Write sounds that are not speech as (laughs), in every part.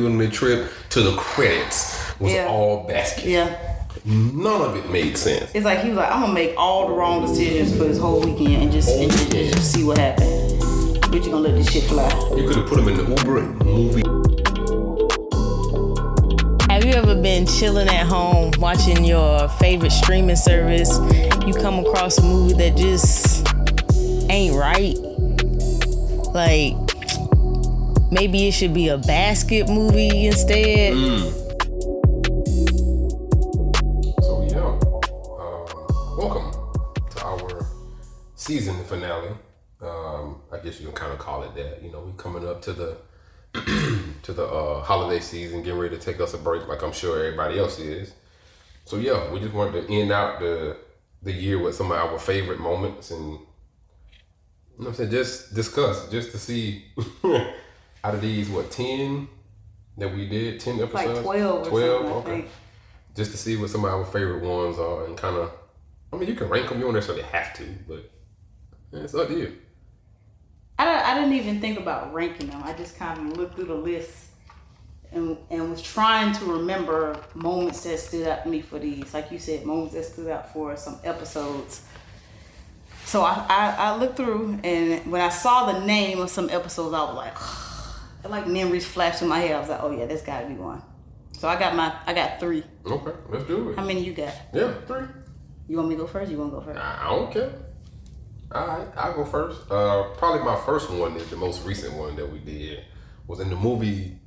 they the trip to the credits was Yeah. all basket. Yeah. None of it made sense. It's like he was like, I'm gonna make all the wrong decisions for this whole weekend and just, and just, weekend. just see what happens. Bitch, you gonna let this shit fly. You could have put them in the Uber movie. Have you ever been chilling at home watching your favorite streaming service? You come across a movie that just ain't right? Like, maybe it should be a basket movie instead? So yeah, um, welcome to our season finale. Um, I guess you can kind of call it that. You know, we're coming up to the (clears throat) to the uh, holiday season, getting ready to take us a break, like I'm sure everybody else is. So yeah, we just wanted to end out the the year with some of our favorite moments and you know what I'm saying, just discuss, just to see (laughs) out of these what ten that we did, ten episodes, Like 12 or 12? I okay think. just to see what some of our favorite ones are and kind of I mean you can rank them you don't necessarily have to but yeah, it's up to you I, I didn't even think about ranking them. I just kind of looked through the list and, and was trying to remember moments that stood out to me for these. Like you said, moments that stood out for some episodes. So I, I, I looked through and when I saw the name of some episodes, I was like, like memories flashed in my head. I was like, oh yeah, that's got to be one. So I got my, I got three. okay let's do it How many you got? yeah three You want me to go first? You want to go first? I don't care alright I'll go first uh, probably my first one is the most recent one that we did was in the movie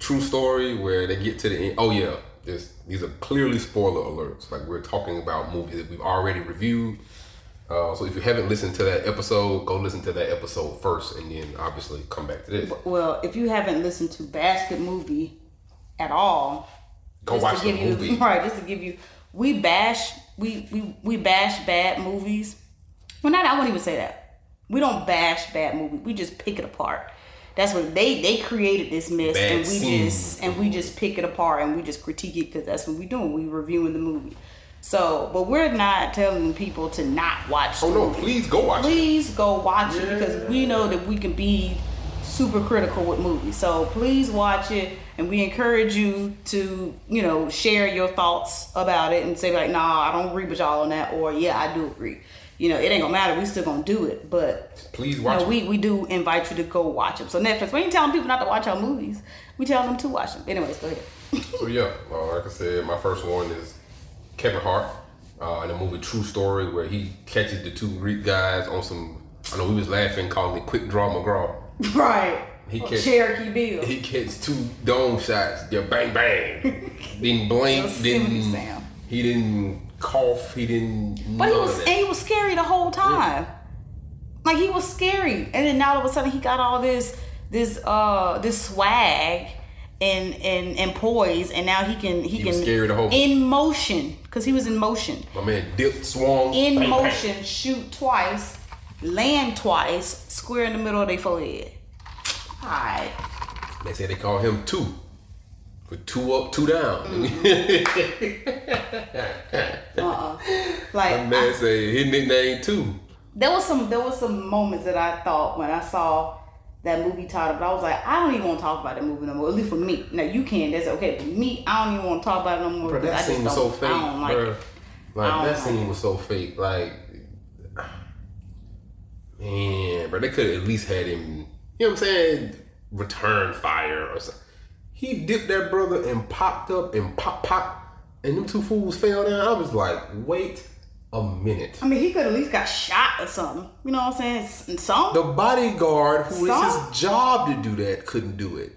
True Story where they get to the end oh yeah this, these are clearly spoiler alerts like we're talking about movies that we've already reviewed uh, so if you haven't listened to that episode, go listen to that episode first, and then obviously come back to this. Well, if you haven't listened to Basket Movie at all, Go watch the give you movie. (laughs) right just to give you we bash we we, we bash bad movies well not i wouldn't even say that we don't bash bad movies we just pick it apart that's what they they created this mess Bad and we scenes. just and we just pick it apart and we just critique it because that's what we doing we reviewing the movie so but we're not telling people to not watch Oh no, please go watch it. please go watch it because we know that we can be super critical with movies. So please watch it, and we encourage you to, you know, share your thoughts about it and say like, "Nah, I don't agree with y'all on that," or "Yeah, I do agree." You know, it ain't gonna matter. We still gonna do it, but Please you watch know, it. we we do invite you to go watch them. So Netflix, we ain't telling people not to watch our movies. We tell them to watch them. Anyways, go ahead. So yeah, uh, like I said, my first one is Kevin Hart uh, in the movie True Story, where he catches the two Greek guys on some. I know we was laughing, calling it quick draw McGraw. (laughs) right. He catch- Cherokee Bill. He gets two dome shots, yeah, bang bang. (laughs) didn't blink, didn't. Sam. He didn't cough. He didn't. But he was and he was scary the whole time. Like he was scary. And then now all of a sudden he got all this this uh this swag and and and poise and now he can he, He can was scary the whole- in motion because he was in motion. My man dipped, swung. In bang, bang. motion, shoot twice, land twice, square in the middle of their forehead. Alright. They say they call him two. With two up, two down. Mm-hmm. (laughs) Uh-uh. Like That man say his nickname two. there was some there was some moments that I thought when I saw that movie title, but I was like, I don't even want to talk about that movie no more. At least for me. Now you can, that's okay. But me, I don't even want to talk about it no more. That scene was so fake, I don't like bro. it. Like that scene was so fake. Like, man, bro, they could have at least had him. You know what I'm saying? Return fire or something. He dipped that brother and popped up and pop pop, and them two fools fell down. I was like, wait a minute. I mean, he could at least got shot or something. You know what I'm saying? And Some. The bodyguard, who is Some- his job to do that, couldn't do it.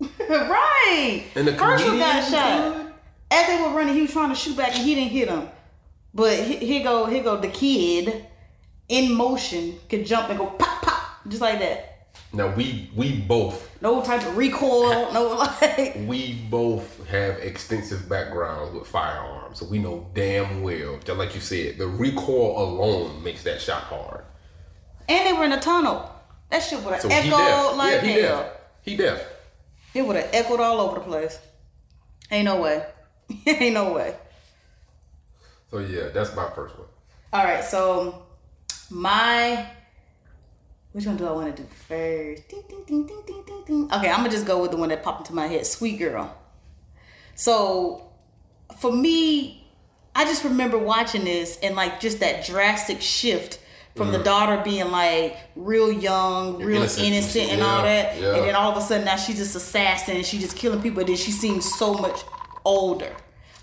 (laughs) right. And the Herschel got shot. As they were running, he was trying to shoot back and he didn't hit him. But he- here go, here go the kid in motion could jump and go pop pop just like that. Now we we both No type of recoil, no (laughs) like. we both have extensive backgrounds with firearms, so we know damn well, just like you said, the recoil alone makes that shot hard. And they were in a tunnel. That shit would have So echoed like yeah, he hell. deaf. He deaf. It would have echoed all over the place. Ain't no way. (laughs) Ain't no way. So yeah, that's my first one. All right, so my Which one do I want to do first? Ding, ding, ding, ding, ding, ding, ding. Okay, I'm gonna just go with the one that popped into my head, Sweet Girl. So, for me, I just remember watching this and like just that drastic shift from the daughter being like real young, real innocent innocent, and shit. all that, yeah. and then all of a sudden now she's just assassin and she's just killing people. And then she seems so much older.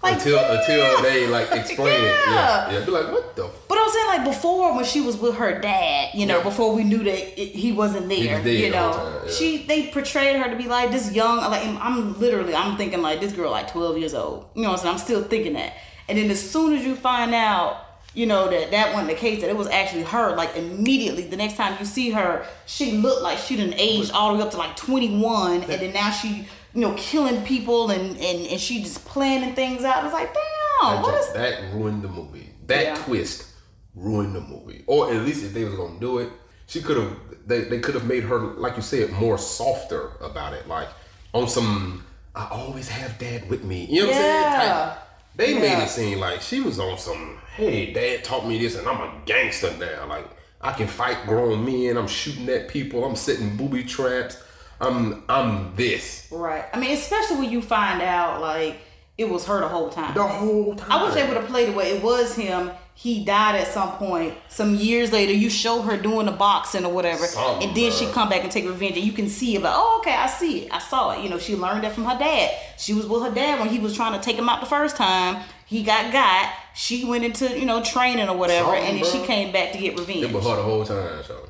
Like, until until they like explain it. Yeah, Yeah. yeah. Be like, what the? F-? But I'm saying like before when she was with her dad, you know, Yeah. before we knew that it, he wasn't there, was dead you know, time, yeah. she they portrayed her to be like this young. Like I'm- literally I'm thinking like this girl like 12 years old. You know what I'm saying? I'm still thinking that. And then as soon as you find out, you know that that wasn't the case, that it was actually her. Like immediately the next time you see her, she looked like she didn't aged all the way up to like 21, and then now she you know killing people and and and she just planning things out. It's like damn, That, what is that ruined the movie. That Yeah. twist ruined the movie. Or at least if they was gonna do it, she could have. They, they could have made her, like you said, more softer about it. Like on some, I always have dad with me. You know what I'm saying? Type. They made it seem like she was on some. Hey, dad taught me this, and I'm a gangster now. Like I can fight grown men. I'm shooting at people. I'm setting booby traps. I'm I'm this Right. I mean, especially when you find out like it was her the whole time. the whole time. I wish they would have played it where it was him. He died at some point. Some years later, you show her doing the boxing or whatever, Something, and then she come back and take revenge, and you can see it. Like, oh, okay, I see it. I saw it. You know, she learned that from her dad. She was with her dad when he was trying to take him out the first time. He got got. She went into you know training or whatever, Something, and then she came back to get revenge. It was her the whole time, so.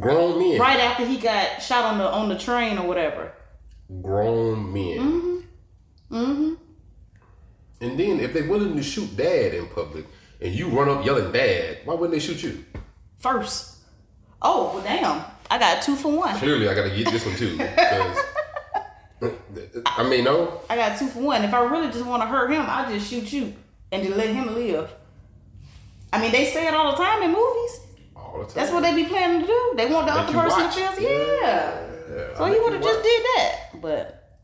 Grown men. Right after he got shot on the on the train or whatever. Grown men. Mm-hmm. Mm-hmm. And then if they're willing to shoot dad in public and you run up yelling dad, why wouldn't they shoot you? first. Oh, well, damn. I got two for one. Clearly I gotta get this one too. (laughs) I mean no. I got two for one. If I really just want to hurt him, I'll just shoot you and just let him live. I mean, they say it all the time in movies. All the time. That's what they be planning to do. They want the other person watch. to feel. Yeah. Yeah, So I he would have just did that. But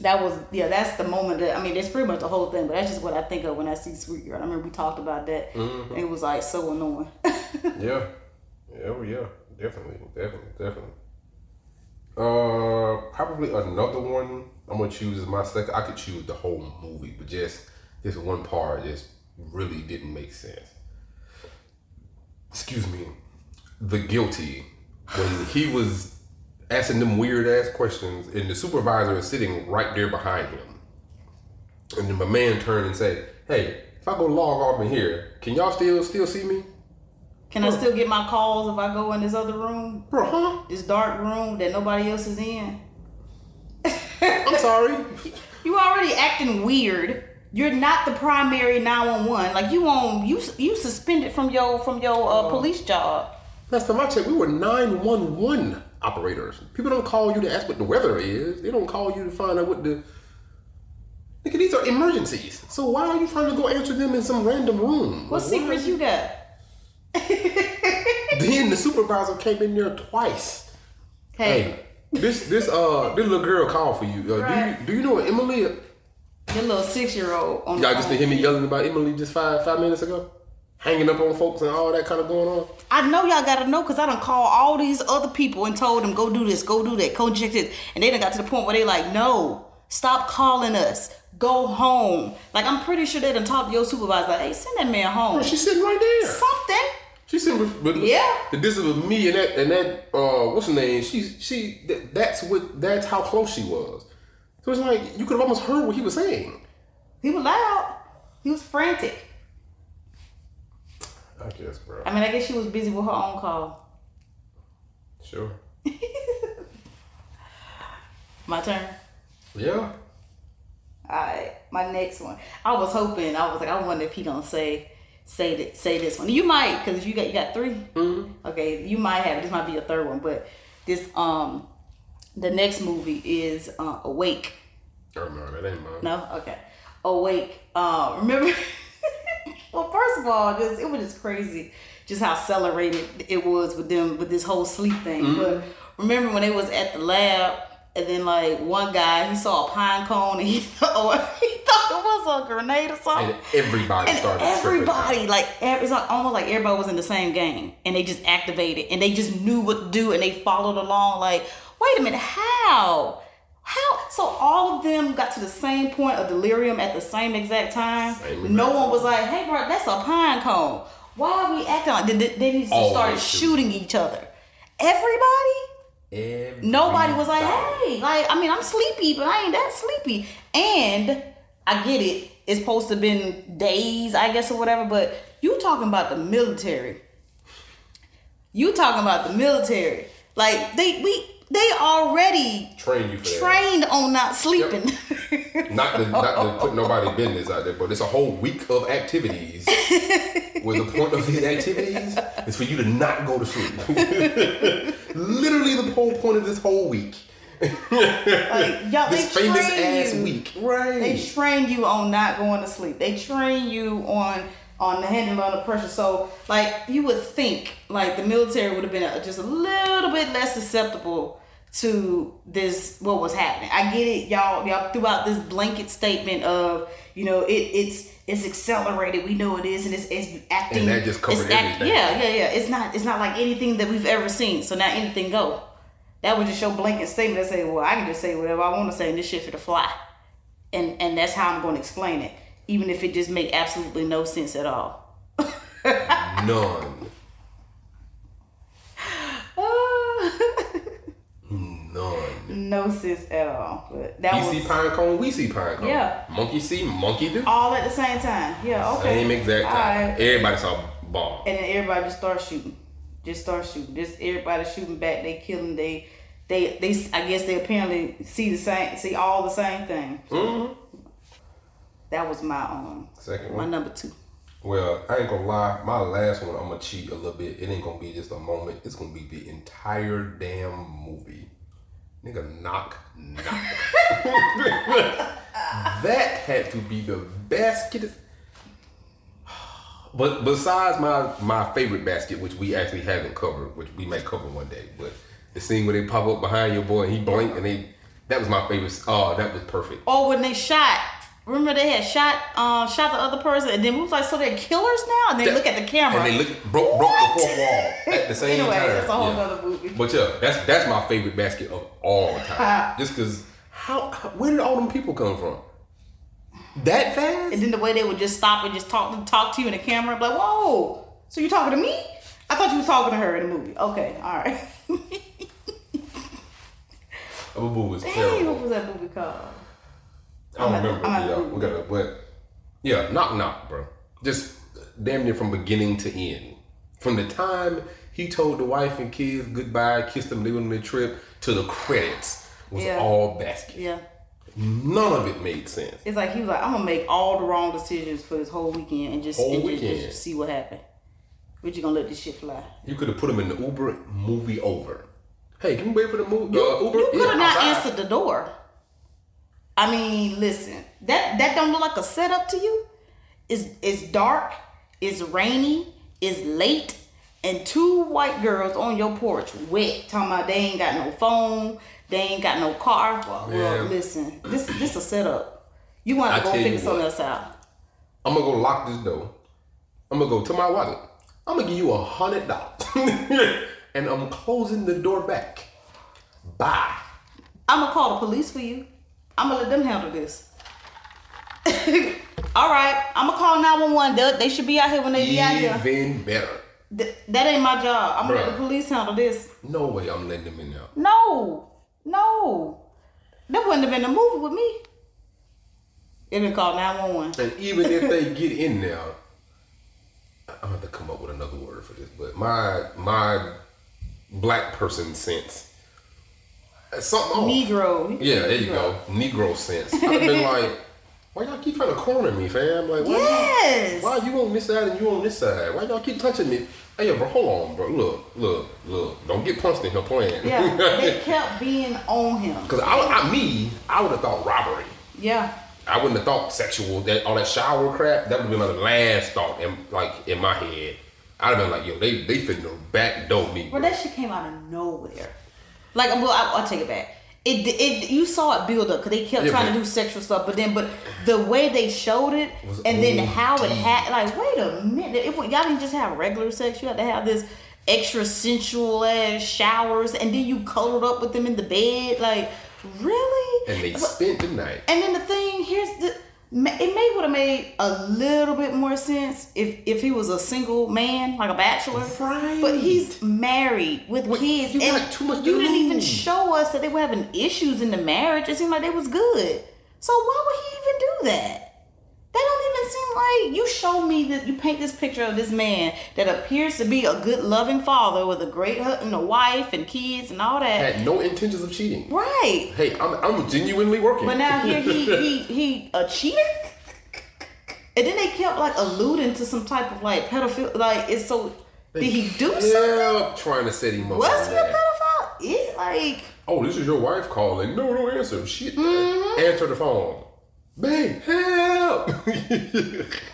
that was, yeah, that's the moment that, I mean, that's pretty much the whole thing, but that's just what I think of when I see Sweet Girl. I remember we talked about that. Mm-hmm. And it was like so annoying. (laughs) Yeah. Yeah, oh yeah. Definitely, definitely, definitely. Uh probably another one I'm gonna choose as my second. I could choose the whole movie, but just this one part just really didn't make sense. Excuse me. The guilty when he was asking them weird ass questions and the supervisor is sitting right there behind him. And then my man turned and said, Hey, if I go log off in here, can y'all still still see me? Can I still get my calls if I go in this other room? Bro, huh? This dark room that nobody else is in? I'm sorry. (laughs) You already acting weird. You're not the primary 911. Like you on you you suspended from your from your uh, police job. Last time I checked, we were 911 operators. People don't call you to ask what the weather is. They don't call you to find out what the. Nigga, these are emergencies. So why are you trying to go answer them in some random room? What Like, secrets you got? (laughs) Then the supervisor came in there twice. Hey, Hey, this this uh this little girl called for you. Uh, Right. Do you do you know what Emily? your little six year old Y'all just to hear me yelling about Emily just five five minutes ago, hanging up on folks and all that kind of going on. I know y'all gotta know because I done called all these other people and told them go do this, go do that, go check this, and they done got to the point where they like, no, stop calling us, go home. Like I'm pretty sure they done talked to your supervisor, like, hey, send that man home. Bro, she's sitting right there. Something. She said, with, with, Yeah. The this is with me and that and that uh what's her name? She she that, that's what that's how close she was. So it's like you could have almost heard what he was saying. He was loud. He was frantic. I guess, bro. I mean, I guess she was busy with her own call. Sure. (laughs) My turn. Yeah. Alright, my next one. I was hoping. I was like, I wonder if he gonna say say that say this one. You might, cause if you got you got 3 Okay, you might have. This might be your third one, but this um the next movie is uh, Awake. Oh no, that ain't mine. No, okay. Awake. Uh, remember? (laughs) first of all, just it was just crazy, just how accelerated it was with them with this whole sleep thing. Mm-hmm. But remember when they was at the lab, and then like one guy he saw a pine cone and he (laughs) thought he thought it was a grenade or something. And everybody And started everybody, like, it's like almost like everybody was in the same game, and they just activated, and they just knew what to do, and they followed along. Like, wait a minute, how? How? So all of them got to the same point of delirium at the same exact time. Same no one was like, "Hey, bro, that's a pine cone. Why are we acting like?" They, they, they just Always started shooting. each other. Everybody. Everybody. Nobody was like, hey, like, I mean, I'm sleepy, but I ain't that sleepy. And I get it. It's supposed to have been days, I guess, or whatever, but you talking about the military. You talking about the military. Like, they, we, they already Train you for that. trained on not sleeping. Not to, not to put (laughs) nobody business out there, but it's a whole week of activities. where the point of these activities is for you to not go to sleep. (laughs) Literally, the whole point of this whole week. like, (laughs) y'all, This they famous ass you. week. Right. They train you on not going to sleep. They train you on on the handling of under pressure. So like you would think like the military would have been just a little bit less susceptible to this what was happening. I get it, y'all. Y'all threw out this blanket statement of you know it it's it's accelerated. We know it is, and it's it's acting. And that just covered act- everything. yeah, yeah, yeah. It's not it's not like anything that we've ever seen. So now anything go. That would just show blanket statement I say, well, I can just say whatever I want to say, and this shit for the fly and and that's how I'm going to explain it, even if it just make absolutely no sense at all. (laughs) None. None. No sense at all. But that He was see pine cone, we see pine cone. Yeah. Monkey see, monkey do. all at the same time. Yeah, okay. Same exact All time. right. Everybody saw ball. And then everybody just start shooting. Just start shooting. Just everybody shooting back. They killing. They, they, they. I guess they apparently see the same, see all the same thing. hmm That was my um, Second my one. number two. Well, I ain't gonna lie. My last one, I'm gonna cheat a little bit. It ain't gonna be just a moment. It's gonna be the entire damn movie. Nigga, knock, knock. (laughs) that had to be the basket. But besides my my favorite basket, which we actually haven't covered, which we may cover one day, but the scene where they pop up behind your boy and he blink and they that was my favorite. Oh, that was perfect. Or when they shot. Remember they had shot um shot the other person and then we was like, so they're killers now? And they That- look at the camera. And they look broke broke the fourth wall at the same anyway, time. that's a whole Yeah. nother movie. But yeah, that's that's my favorite basket of all time. Just cause how, how where did all them people come from? That fast? And then the way they would just stop and just talk talk to you in the camera, like, whoa, so you talking to me? I thought you was talking to her in the movie. Okay, all right. (laughs) Abu was Dang, what was that movie called? I don't I'm remember. Not yeah, we gotta but yeah, knock knock, bro. Just damn near from beginning to end. From the time he told the wife and kids goodbye, kissed them, leaving the trip, to the credits was Yeah. all basket. Yeah. None of it made sense. It's like he was like, I'm gonna make all the wrong decisions for this whole weekend and just, and weekend. just see what happened. But you gonna let this shit fly. You could have put him in the Uber movie over. Hey, can we wait for the movie? You, uh, Uber? you could Yeah, have not outside. answered the door. I mean, listen, that that don't look like a setup to you. It's it's dark, it's rainy, it's late, and two white girls on your porch, wet, talking about they ain't got no phone, they ain't got no car. Well, well listen, this this a setup. You want to go figure something else out. I'm gonna go lock this door. I'm gonna go to my wallet. I'm gonna give you a hundred dollars, (laughs) and I'm closing the door back. Bye. I'm gonna call the police for you. I'm gonna let them handle this. (laughs) All right, I'm gonna call 911. They, they should be out here when they be out here. Even better. Th- that ain't my job. I'm gonna let the police handle this. No way I'm letting them in now. No, no, that wouldn't have been the movie with me. It been called 911. And even if they (laughs) get in there, I'm gonna have to come up with another word for this. But my my black person sense, something off. Negro. Yeah, there you go. Negro sense. I've been (laughs) like, why y'all keep trying to corner me, fam? Like, why, Yes. you, why you on this side and you on this side? Why y'all keep touching me? Hey, bro, hold on, bro. Look, look, look. Don't get punched in here playing. Yeah, they (laughs) kept being on him. Because I, I, me, I would have thought robbery. Yeah. I wouldn't have thought sexual. That all that shower crap. That would have been my last thought, in, like in my head. I'd have been like, yo, they they finna back door me. Bro. that shit came out of nowhere. Like, well, I, I'll take it back. it, it you saw it build up because they kept Yeah, trying to do sexual stuff, but then but the way they showed it Was and then how it had like wait a minute, it, y'all didn't just have regular sex, you had to have this extra sensual ass showers, and then you cuddled up with them in the bed, like really? And they But- spent the night. and then the thing here's the it may would have made a little bit more sense if if he was a single man, like a bachelor. Right. But he's married with kids. you got too much to You didn't even show us that they were having issues in the marriage. It seemed like they was good. So why would he even do that? That don't even seem like you show me that you paint this picture of this man that appears to be a good, loving father with a great and a wife and kids and all that. Had no intentions of cheating. Right. Hey, I'm, I'm genuinely working. But now here he (laughs) he he a cheater. And then they kept like alluding to some type of like pedophile. Like it's so. Did he do something? Trying to set him up. Was he a pedophile? It's like Oh, this is your wife calling. No, don't answer. Shit. Mm-hmm. Answer the phone. Babe, help. (laughs)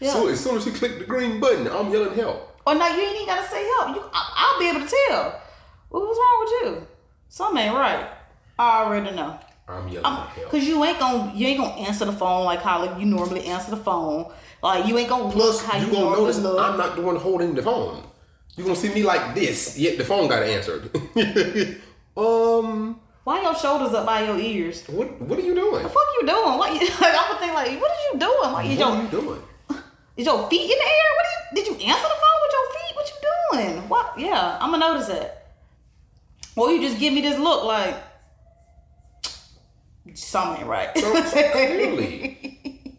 Yeah. So as soon as she clicked the green button, I'm yelling help. Oh no, you ain't even gotta say help. You, I, I'll be able to tell. Well, what's wrong with you? Something ain't right. I already know. I'm yelling I'm, help. Cause you ain't gonna you ain't gonna answer the phone like how like you normally answer the phone. Like you ain't gonna look Plus, how you you, gonna notice look. I'm not the one holding the phone. You gonna see me like this, yet the phone got answered. (laughs) um, Why your shoulders up by your ears? what what are you doing? The fuck you doing? What you? (laughs) Like, I'm gonna think like, what are you doing? Like, is What your are you doing? (laughs) is your feet in the air? What are you? Did you answer the phone with your feet? What you doing? What? Yeah, I'm gonna notice that. Or you just give me this look like something right. So, so (laughs) clearly,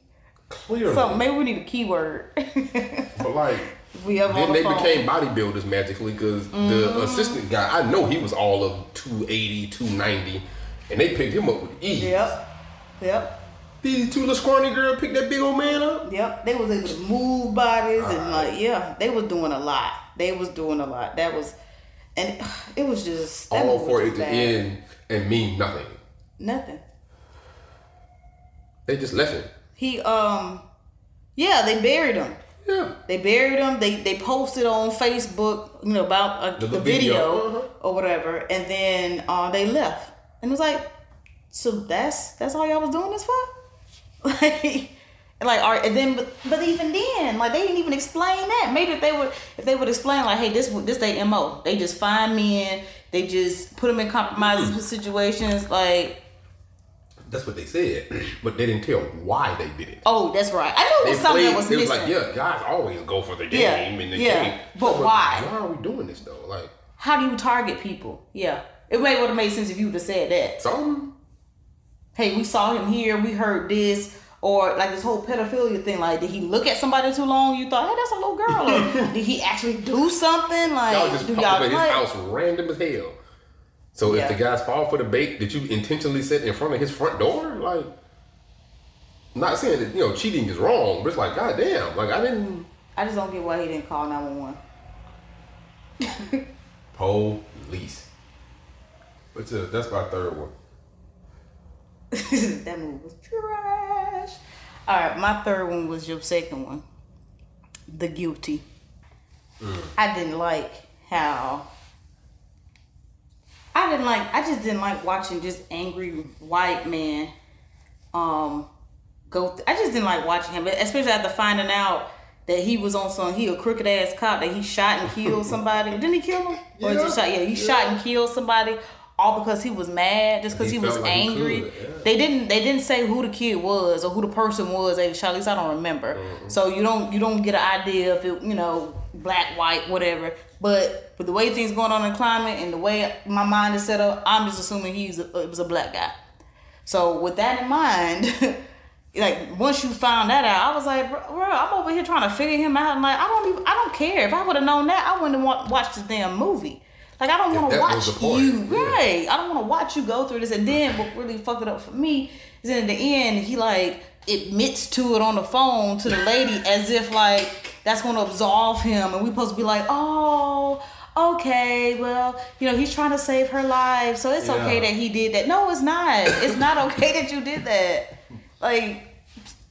clearly, so maybe we need a keyword. but like. We ever Then on the they became bodybuilders magically because Mm-hmm. the assistant guy, I know he was all of 280, 290, and they picked him up with ease. Yep. Yep. These two little scrawny girl picked that big old man up. Yep. They was able to move bodies and like yeah, they was doing a lot. They was doing a lot. That was and (sighs) it was just that all for it to end and mean nothing. Nothing. They just left him. He um yeah, they buried him. Yeah. They buried him. They they posted on Facebook, you know, about uh, The the, video, video, uh-huh. or whatever, and then uh, they left. And it was like, so that's that's all y'all was doing this for? (laughs) Like, like, all right, and then but, but even then, like they didn't even explain that. Maybe if they would if they would explain like, hey, this this they mo. They just find men. They just put them in compromising situations. Like, That's what they said, (clears throat) but they didn't tell why they did it. oh, that's right. I know it They was something played, that was they missing. was like, yeah, guys always go for the game Yeah, and the yeah, game. but why? Why are we doing this though? Like, How do you target people? Yeah. It may would have made sense if you would have said that. some Hey, we saw him here, we heard this, or like this whole pedophilia thing. Like, did he look at somebody too long? You thought, hey, that's a little girl. (laughs) Did he actually do something? Like, y'all just do y'all up at his house random as hell. So Yeah. if the guys fall for the bait, did you intentionally sit in front of his front door? Like, not saying that you know cheating is wrong, but it's like, goddamn, like I didn't. I just don't get why he didn't call 911. (laughs) Police. But yeah, that's my third one. (laughs) that movie was trash. All right, my third one was your second one. The Guilty. Mm. I didn't like how. I didn't like. I just didn't like watching just angry white man. Um, go. Th- I just didn't like watching him, but especially after finding out that he was on some he a crooked ass cop that he shot and killed somebody. (laughs) Didn't he kill him? Yeah. Or he just Yeah, shot? Yeah, he yeah. shot and killed somebody all because he was mad, just because He he, was like angry. could, yeah. They didn't. They didn't say who the kid was or who the person was. They shot. At least I don't remember. Mm-hmm. So you don't. You don't get an idea if it. You know, black, white, whatever. But with the way things going on in climate and the way my mind is set up, I'm just assuming he's a, it was a black guy. So with that in mind, (laughs) like once you found that out, I was like, bro, bro, I'm over here trying to figure him out. And like, I don't even, I don't care. If I would have known that, I wouldn't want wa- watched this damn movie. Like, I don't want to watch the you, yeah. right? I don't want to watch you go through this. And then what really fucked it up for me is in the end, he like admits to it on the phone to the lady (laughs) as if like that's gonna absolve him, and we supposed to be like, oh. Okay, well, you know, he's trying to save her life, so it's okay that he did that. No, it's not. It's not okay that you did that. Like,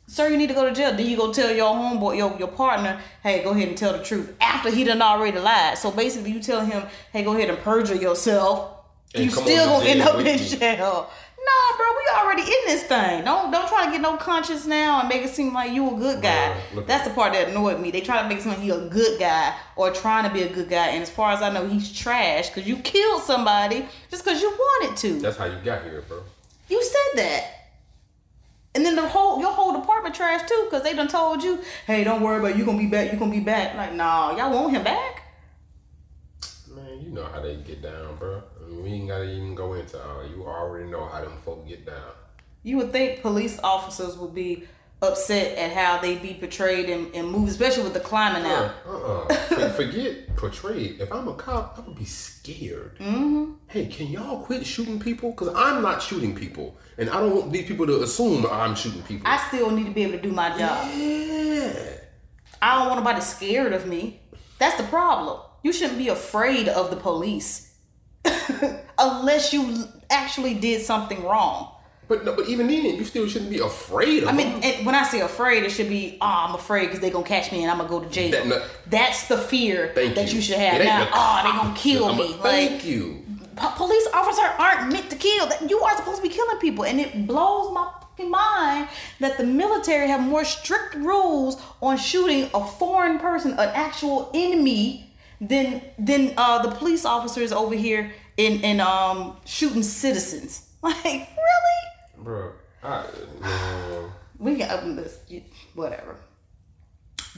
sir, you need to go to jail. Then you go tell your homeboy, your, your partner, hey, go ahead and tell the truth. After he done already lied. So basically you tell him, hey, go ahead and perjure yourself And you still gonna end up in jail. No, bro, we already in this thing. Don't don't try to get no conscience now and make it seem like you a good guy. That's the part that annoyed me. They try to make it seem like he a good guy or trying to be a good guy, and as far as I know, he's trash because you killed somebody just because you wanted to. That's how you got here, bro. You said that. And then the whole your whole department trash too, because they done told you, hey, don't worry about it, you gonna be back, you gonna be back. Like, nah, y'all want him back? Man, you know how they get down, bro. We ain't gotta even go into. Uh, you already know how them folk get down. You would think police officers would be upset at how they be portrayed and, in movies, especially with the climate now. Uh uh For- (laughs) Forget portrayed. If I'm a cop, I would be scared. Mm-hmm. Hey, can y'all quit shooting people? Because I'm not shooting people. And I don't want these people to assume I'm shooting people. I still need to be able to do my job. yeah. I don't want nobody scared of me. That's the problem. You shouldn't be afraid of the police (coughs) unless you actually did something wrong. But no, but even then, you still shouldn't be afraid of I mean, when I say afraid, it should be, oh, I'm afraid because they're going to catch me and I'm going to go to jail. That- no- That's the fear that you. you, should have. Now, the oh, they're going to kill I'm a- me. Like, Thank you. po- police officers aren't meant to kill. That- You are supposed to be killing people. And it blows my fucking mind that the military have more strict rules on shooting a foreign person, an actual enemy, than than uh, the police officers over here in, in um shooting citizens. (laughs) Like, really? Bro, I, man. we can open this whatever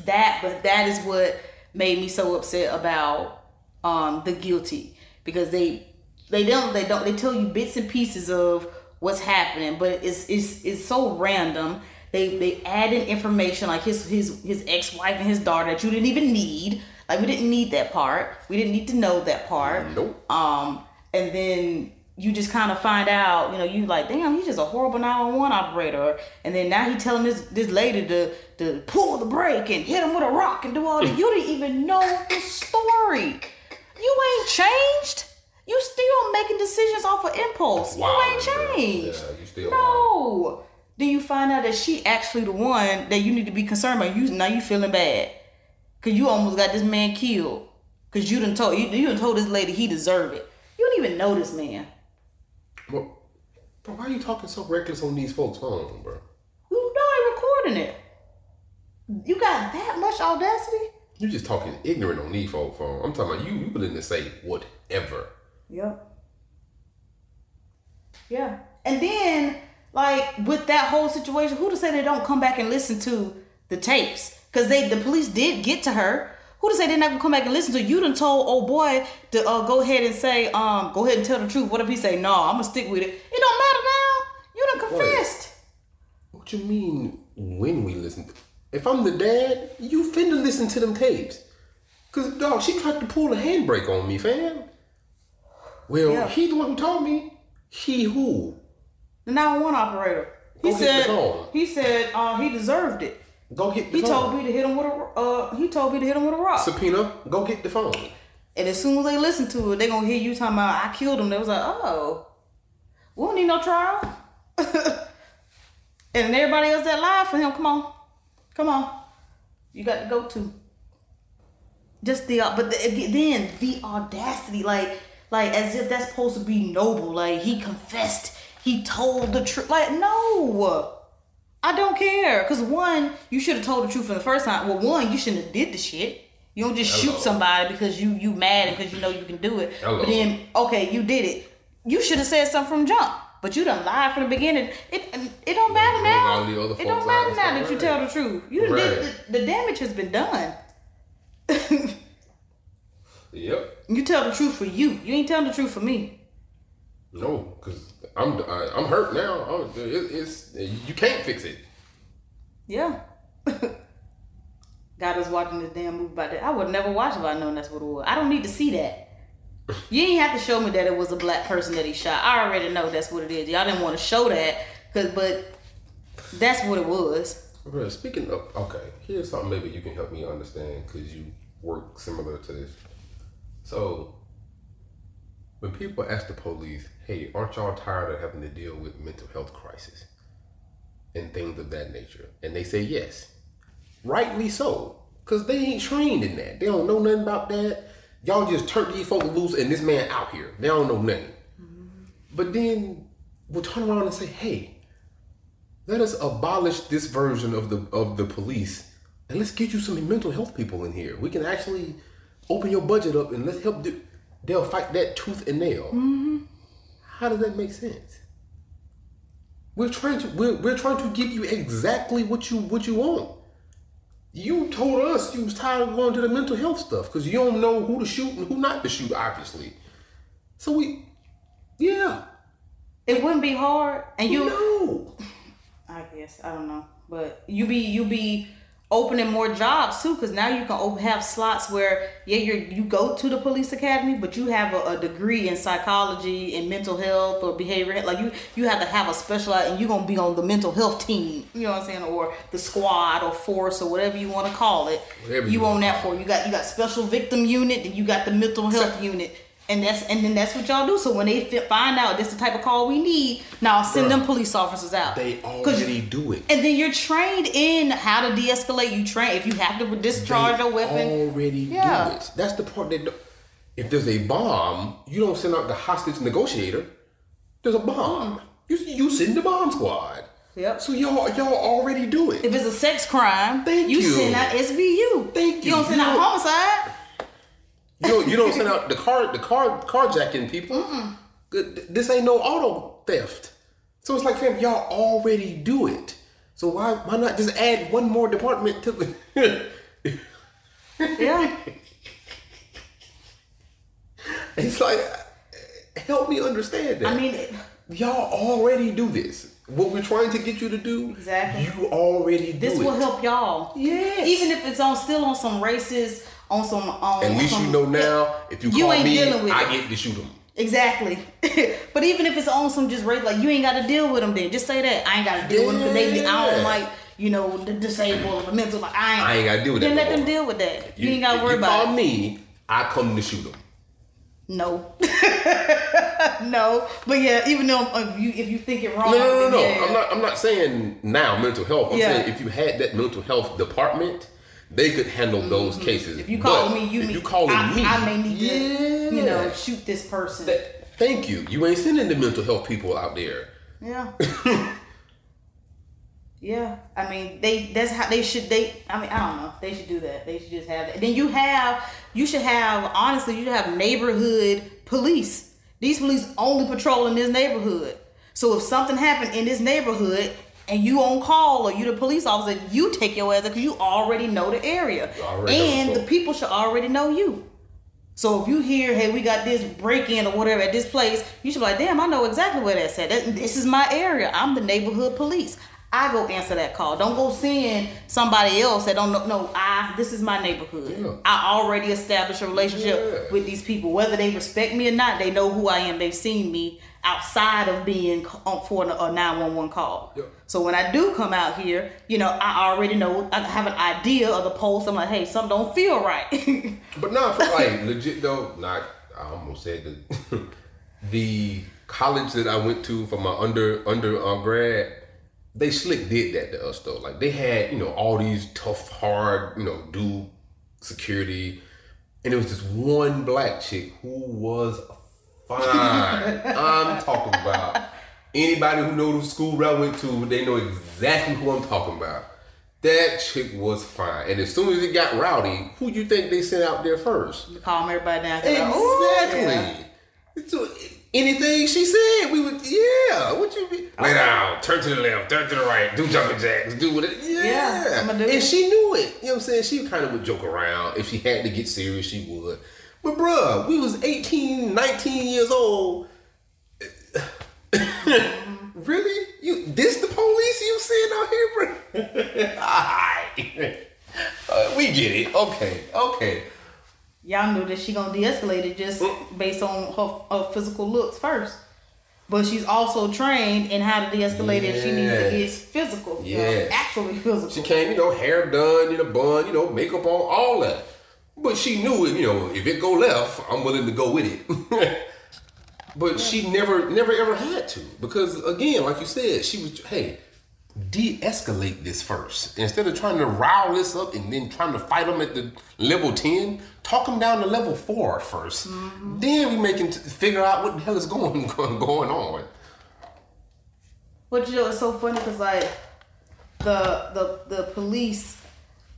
that but that is what made me so upset about um the guilty because they they don't they don't they tell you bits and pieces of what's happening but it's it's it's so random they they add in information like his his his ex-wife and his daughter that you didn't even need like we didn't need that part we didn't need to know that part Nope. um, and then you just kind of find out, you know, you like, damn, he's just a horrible 911 operator. And then now he telling this this lady to to pull the brake and hit him with a rock and do all that. You didn't even know the story. You ain't changed. You still making decisions off of impulse. Wow, you ain't changed. Yeah, you still no. Then you find out that she actually the one that you need to be concerned about. You now you feeling bad. Cause you almost got this man killed. Cause you done told you, you done told this lady he deserved it. You don't even know this man. Well, bro, why are you talking so reckless on these folks' phone, bro? You know they recording it. You got that much audacity? You just talking ignorant on these folks' phone. I'm talking about you. You willing to say whatever. Yep. Yeah. And then, like, with that whole situation, who to say they don't come back and listen to the tapes? Because they the police did get to her. Who to say they're not gonna come back and listen to you done told old boy to uh, go ahead and say, um, go ahead and tell the truth. What if he say, no, I'm gonna stick with it? It don't matter now. You done confessed. What you mean when we listen? To, if I'm the dad, you finna listen to them tapes. Cause dog, she tried to pull a handbrake on me, fam. Well, Yeah. he the one who told me. He who? The 911 operator. He said he said uh, he deserved it. Go get the He phone. told me to hit him with a uh he told me to hit him with a rock. Subpoena. Go get the phone. and as soon as they listen to it, they gonna hear you talking about I killed him. They was like, oh, we don't need no trial. (laughs) and everybody else that lied for him, come on, come on, you got to go to. Just the but the, then the audacity, like like as if that's supposed to be noble. Like he confessed, he told the truth. Like no. I don't care. Cause one, you should have told the truth from the first time. Well, one, you shouldn't have did the shit. You don't just Hello. shoot somebody because you you mad and because you know you can do it. Hello. But then, okay, you did it. You should have said something from jump. But you done lied from the beginning. It um, it don't matter now. all the other It don't matter now that you tell the truth. You done did the, the damage has been done. (laughs) Yep. you tell the truth for you. You ain't telling the truth for me. No, cause I'm I, I'm hurt now. Oh, I'm, it, it's you can't fix it. Yeah. (laughs) Got us watching this damn movie about that. I would never watch if I known that's what it was. I don't need to see that. (laughs) You ain't have to show me that it was a black person that he shot. I already know that's what it is. Y'all didn't want to show that, cause but that's what it was. Bro, speaking of, okay, here's something maybe you can help me understand because you work similar to this. So, when people ask the police, hey, aren't y'all tired of having to deal with mental health crisis and things of that nature? And they say yes. Rightly so, because they ain't trained in that. They don't know nothing about that. Y'all just turn these folks loose and this man out here. They don't know nothing. Mm-hmm. But then we'll turn around and say, hey, let us abolish this version of the of the police and let's get you some mental health people in here. We can actually open your budget up and let's help do they'll fight that tooth and nail. Mm-hmm. How does that make sense? We're trying to we're, we're trying to give you exactly what you what you want. You told us you was tired of going to the mental health stuff because you don't know who to shoot and who not to shoot, obviously. So we, yeah, It wouldn't be hard, and you. no, (laughs) I guess I don't know, but you be you be opening more jobs too, because now you can have slots where yeah you you go to the police academy, but you have a, a degree in psychology and mental health or behavior. Like you you have to have a specialized, and you're gonna be on the mental health team. You know what I'm saying, or the squad or force or whatever you want to call it. Whatever you you on that for. You got you got special victim unit, and you got the mental health unit. And that's and then that's what y'all do. So when they fi- find out this the type of call we need, now send them police officers out. They already do it. and then you're trained in how to de-escalate. You train if you have to discharge They your weapon. Already Yeah. do it. That's the part that. If there's a bomb, you don't send out the hostage negotiator. There's a bomb. Hmm. You you send the bomb squad. Yep. So y'all y'all already do it. If it's a sex crime, Thank you, you. send out SVU. Thank You you. don't send out homicide. You don't, you don't send out the car the car carjacking people. Good- This ain't no auto theft. So it's like, fam, y'all already do it. So why why not just add one more department to the? Yeah. (laughs) it's like, help me understand that. I mean, it- y'all already do this. What we're trying to get you to do, Exactly. You already do this it. will help y'all. Yes. Even if it's on still on some racist, on some um, At least some- you know now. If you You call me, I get to shoot them. Exactly. (laughs) but even if it's on some just race, like you ain't got to deal with them. Then just say that I ain't got to deal with them. They, I don't like you know the disabled or the mental. Like I ain't. I ain't gotta deal with then that let them deal with that. You, ain't got to worry you about call it. me, I come to shoot them. No. (laughs) no. But yeah, even though if you if you think it wrong, No, no, no, no. yeah. I'm not. I'm not saying now mental health. I'm Yeah. saying if you had that mental health department, they could handle those cases. Mm-hmm. If you call But me, you mean you calling I, me, I may need to, you know, shoot this person. That- thank you. You ain't sending the mental health people out there. Yeah. (laughs) yeah. I mean, they that's how they should they I mean, I don't know. They should do that. They should just have that. Then you have you should have honestly, you should have neighborhood police. These police only patrol in this neighborhood. So if something happened in this neighborhood and you on call or you the police officer, you take your ass because you already know the area. You already know and the people should already know you. So if you hear, hey, we got this break in or whatever at this place, you should be like, damn, I know exactly where that's at. That, this is my area. I'm the neighborhood police. I go answer that call. Don't go seeing somebody else that don't know. No, I. This is my neighborhood. Yeah. I already established a relationship Yeah. with these people, whether they respect me or not. They know who I am. They've seen me outside of being on for a nine one one call. Yeah. So when I do come out here, you know, I already know. I have an idea of the pulse. I'm like, hey, something don't feel right. (laughs) But not for like legit though. Not I almost said the (laughs) the college that I went to for my under under uh, grad. They slick did that to us though. Like they had you know all these tough, hard you know do security, and it was this one black chick who was fine. Um, (laughs) I'm talking about anybody who knows the school that I went to. They know exactly who I'm talking about. That chick was fine, and as soon as it got rowdy, who you think they sent out there first? calm everybody down. 'cause like, "Ooh, Exactly. So, anything she said, we would yeah. What you be? Lay down, turn to the left, turn to the right, do jumping jacks, do what it. Yeah, Yeah, I'ma do and it. she knew it. You know what I'm saying? She kind of would joke around. If she had to get serious, she would. But bruh, we was 18, 19 years old. (laughs) really? You this the police you seeing out here, bro? (laughs) Alright. Uh, we get it. Okay, okay. Y'all knew that she gonna de-escalate it just based on her, her physical looks first. But she's also trained in how to de-escalate if she needs to get physical. you know, actually physical. She came, you know, hair done, in a bun, you know, makeup on, all that. But she knew it, you know, if it go left, I'm willing to go with it. (laughs) but she never, never ever had to. Because again, like you said, she was, hey, de-escalate this first. Instead of trying to rile this up and then trying to fight them at the level 10 talk them down to level 4 1st mm-hmm. then we make t- figure out what the hell is (laughs) going going on. But you know, it's so funny because like the the the police,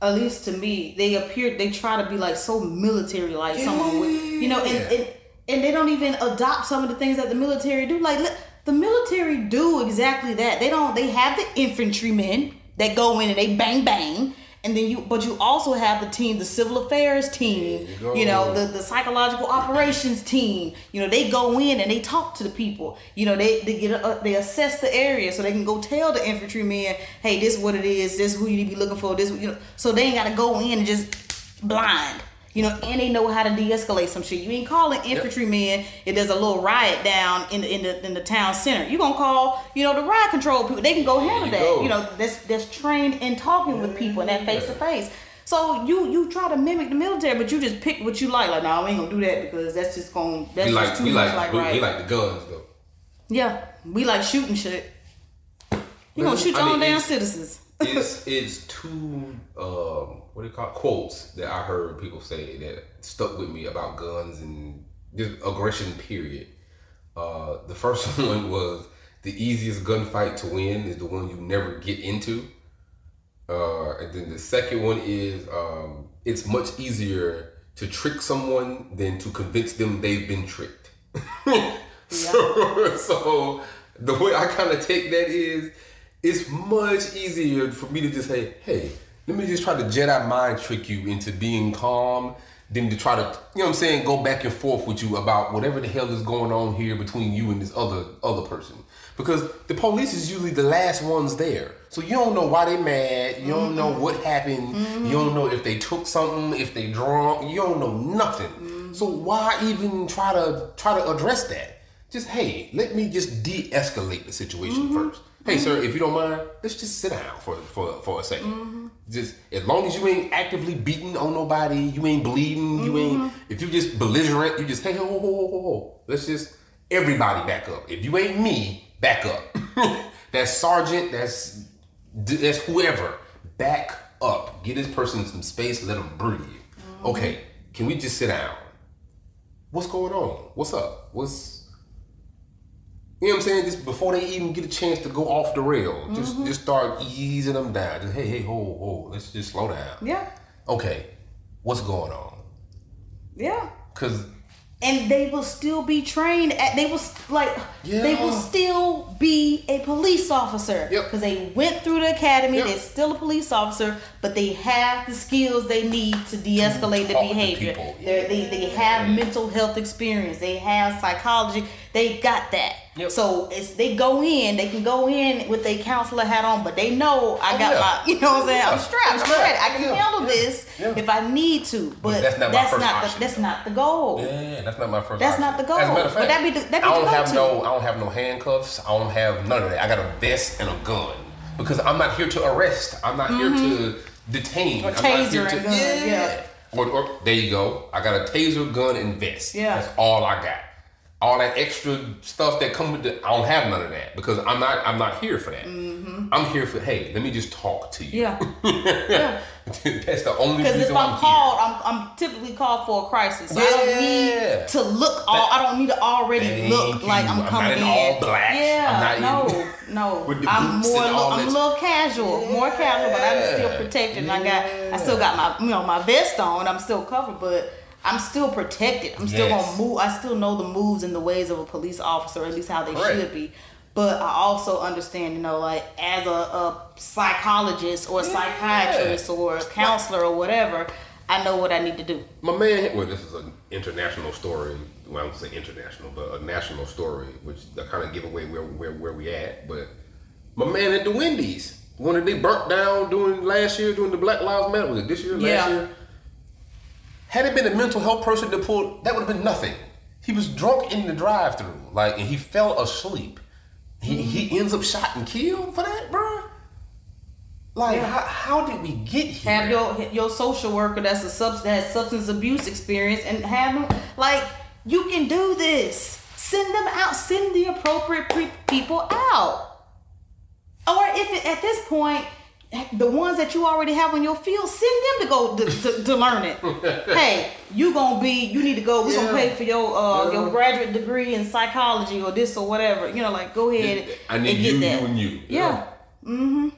at least to me, they appear they try to be like so military like someone with you know, and, Yeah. and and they don't even adopt some of the things that the military do. Like look, the military do exactly that. They don't. They have the infantrymen that go in and they bang bang. And then you, but you also have the team, the civil affairs team, you you know, the, the psychological operations team. You know, they go in and they talk to the people. You know, they they get a, they assess the area so they can go tell the infantry infantrymen, hey, this is what it is. This is who you need to be looking for. This you know, so they ain't got to go in and just blind. You know, and they know how to de-escalate some shit. You ain't calling infantrymen if there's a little riot down in the in the in the town center. You gonna call, you know, the riot control people. They can go handle that. you go. You know, that's that's trained in talking with people and that face to face. So you you try to mimic the military, but you just pick what you like. Like, no, we ain't gonna do that because that's just gonna that's we just like too we much like, like, we, right. we like the guns though yeah, we like shooting shit. You gonna shoot I your mean, own damn citizens. it's it's too um what do you call it? quotes that I heard people say that stuck with me about guns and just aggression period. Uh the first (laughs) one was the easiest gunfight to win is the one you never get into. Uh and then the second one is um it's much easier to trick someone than to convince them they've been tricked. (laughs) so, so the way I kind of take that is it's much easier for me to just say, hey, let me just try to Jedi mind trick you into being calm than to try to, you know what I'm saying, go back and forth with you about whatever the hell is going on here between you and this other other person. Because the police is usually the last ones there. So you don't know why they mad. You don't know mm-hmm. what happened. You don't know if they took something, if they drunk. You don't know nothing. Mm-hmm. So why even try to try to address that? Just hey, let me just de-escalate the situation mm-hmm. first. Hey, sir, if you don't mind, let's just sit down for for for a 2nd mm-hmm. Just as long as you ain't actively beating on nobody, you ain't bleeding, you ain't. Mm-hmm. If you just belligerent, you just hey, ho, ho, ho, ho, ho. Let's just everybody back up. If you ain't me, back up. (laughs) that's sergeant. That's that's whoever. Back up. Give this person some space. Let them breathe. Mm-hmm. Okay, can we just sit down? What's going on? What's up? What's you know what I'm saying? Just before they even get a chance to go off the rail, just mm-hmm. just start easing them down. Just hey, hey, hold, hold. Let's just slow down. Yeah, Okay, what's going on? yeah. Cause and they will still be trained at they will like yeah. they will still be a police officer Yep. because they went through the academy Yep. they're still a police officer but they have the skills they need to de-escalate the behavior they they have mental health experience they have psychology they got that Yep. so it's they go in they can go in with their counselor hat on but they know I Oh, got yeah. my (laughs) you know what I'm saying I'm strapped I'm Strapped. I can Yeah. handle Yeah. this Yeah. if I need to but, that's not my that's first not option, the, that's though. not the goal yeah, that's not my first. That's option. not the goal. As a matter of But fact, that be the- that be I don't have go-to. no, I don't have no handcuffs. I don't have none of that. I got a vest and a gun because I'm not here to arrest. I'm not here to detain. Mm-hmm. Or I'm not taser here to gun, yeah. Or, or there you go. I got a taser, gun, and vest. Yeah. that's all I got. All that extra stuff that come with the, I don't have none of that because I'm not, I'm not here for that. I'm here for, hey, let me just talk to you. Mm-hmm. Yeah. yeah. (laughs) that's the only Because if I'm I'm called, I'm, I'm typically called for a crisis. So I don't Yeah. need to look all. I don't need to already Thank look you. like I'm I'm coming not in all black. Yeah. I'm not no. no. I'm more. and Look, all I'm a little casual, more casual, but I'm still Yeah. protected. And I got. I still got my you know my vest on. I'm still covered, but. I'm still protected. I'm still Yes. gonna move. I still know the moves and the ways of a police officer, or at least how they Correct. should be. But I also understand, you know, like as a, a psychologist or a psychiatrist or a counselor or whatever, I know what I need to do. My man, well, this is an international story. Well, I don't say international, but a national story, which I kind of give away where, where where we at. But my man at the Wendy's, when they burnt down during last year, during the Black Lives Matter, was it this year, last Yeah. year? Had it been a mental health person that pulled, that would have been nothing. He was drunk in the drive-through, like, and he fell asleep. He mm-hmm. he ends up shot and killed for that, bro. Like, how, how did we get here? Have your your social worker that's a substance that has substance abuse experience and have them like you can do this. Send them out. Send the appropriate pre- people out. Or if it at this point, the ones that you already have on your field, send them to go to, to, to learn it. (laughs) hey, you gonna be, you need to go. We're Yeah. gonna pay for your uh, Yeah. your graduate degree in psychology or this or whatever. You know, like go ahead I need and get you, that. you, and you. Yeah. Mm-hmm.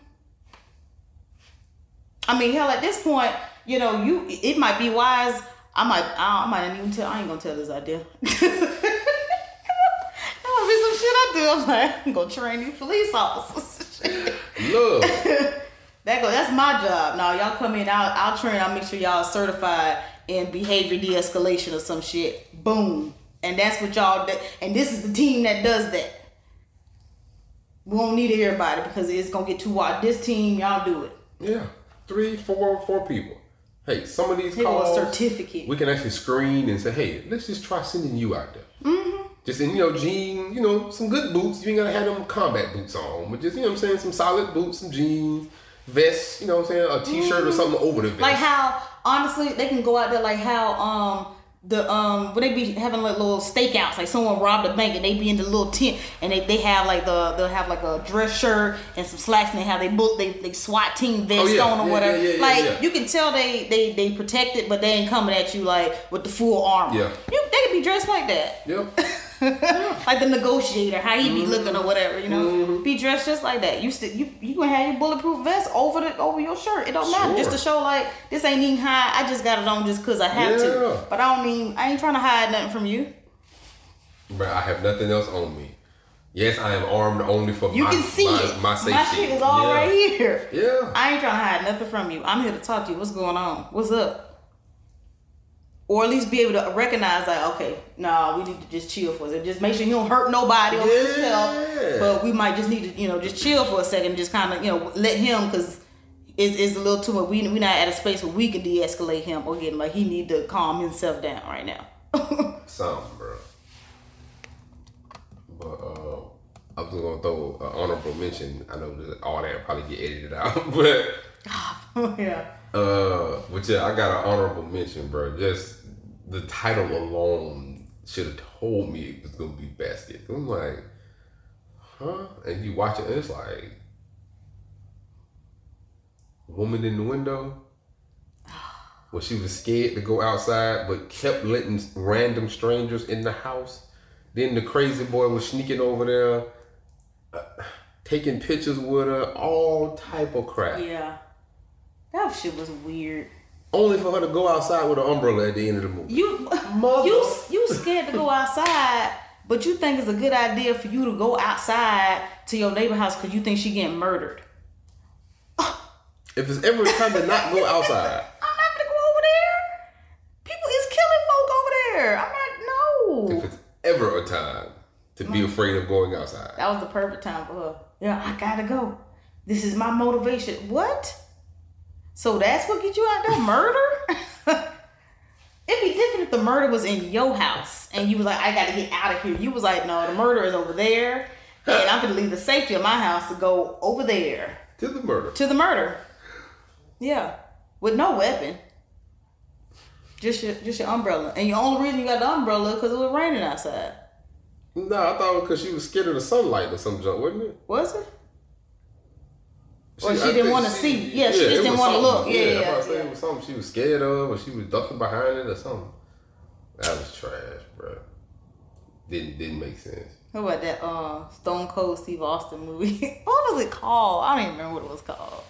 I mean, hell, at this point, you know, you it might be wise. I might, I, I might not even tell. I ain't gonna tell this idea. (laughs) That might be some shit I do. I'm like, I'm gonna train these police officers. Look, (laughs) that go. That's my job. Now y'all come in. I'll, I'll train. I'll make sure y'all certified in behavior de-escalation or some shit. Boom. And that's what y'all. do- And this is the team that does that. We won't need everybody because it's gonna get too wild. This team, y'all do it. yeah, three, four, four people. Hey, some of these a calls, certificate. we can actually screen and say, hey, let's just try sending you out there. Mm-hmm. Just in, you know, jeans, you know, some good boots. You ain't gotta have them combat boots on, but just, you know what I'm saying, some solid boots, some jeans, vests, you know what I'm saying, a t-shirt or something over the vest. Mm-hmm. Like how honestly they can go out there like how um the um when they be having like little stakeouts like someone robbed a bank and they be in the little tent and they, they have like the they'll have like a dress shirt and some slacks and they have they book they, they SWAT team vest Oh, yeah. on or Yeah, whatever yeah, like you can tell they they they protected but they ain't coming at you like with the full armor Yeah. you they could be dressed like that Yep. (laughs) (laughs) like the negotiator, how he be Mm-hmm. looking or whatever, you know. Be dressed just like that. You still you you gonna have your bulletproof vest over the over your shirt. It don't matter. Just to show like this ain't even high. I just got it on just cause I have Yeah. to. But I don't even I ain't trying to hide nothing from you. But I have nothing else on me. Yes, I am armed only for You my, can see my, it. my safety. My shit is all yeah. right here. Yeah. I ain't trying to hide nothing from you. I'm here to talk to you. What's going on? What's up? Or at least be able to recognize like, okay, nah, we need to just chill for a second. Just make sure he don't hurt nobody or Yeah. himself. But we might just need to, you know, just chill for a second, just kind of, you know, let him because it's, it's a little too much. We we not at a space where we can de-escalate him or get him. Like he need to calm himself down right now. (laughs) Something, bro. But uh, I was gonna throw an honorable mention. I know that all that probably get edited out, (laughs) but (laughs) yeah. uh, but yeah, I got an honorable mention, bro. Just the title alone should have told me it was gonna be basket. I'm like, huh? And you watch it, and it's like, woman in the window. (gasps) Well, she was scared to go outside, but kept letting random strangers in the house. Then the crazy boy was sneaking over there, uh, taking pictures with her, all type of crap. Yeah. That shit was weird. Only for her to go outside with an umbrella at the end of the movie. You Mother- you you scared to go outside, but you think it's a good idea for you to go outside to your neighbor house because you think she getting murdered. If it's ever a time to not go outside, (laughs) I'm not gonna go over there. People is killing folk over there. I'm not no. if it's ever a time to be mm. afraid of going outside, That was the perfect time for her. Yeah, I gotta go. This is my motivation. What? So that's what get you out there? Murder? (laughs) It'd be different if the murder was in your house and you was like, I gotta get out of here. You was like, no, the murder is over there. And I'm gonna leave the safety of my house to go over there to the murder. to the murder. Yeah. With no weapon. Just your just your umbrella. And the only reason you got the umbrella because it was raining outside. No, I thought it was because she was scared of the sunlight or some junk, wasn't it? Was it? Or she I didn't wanna see. Yeah, she just didn't wanna look. Yeah, that's yeah, what I said. yeah. It was something she was scared of, or she was ducking behind it, or something. That was trash, bro. Didn't didn't make sense. What about that uh, Stone Cold Steve Austin movie? (laughs) what was it called? I don't even remember what it was called.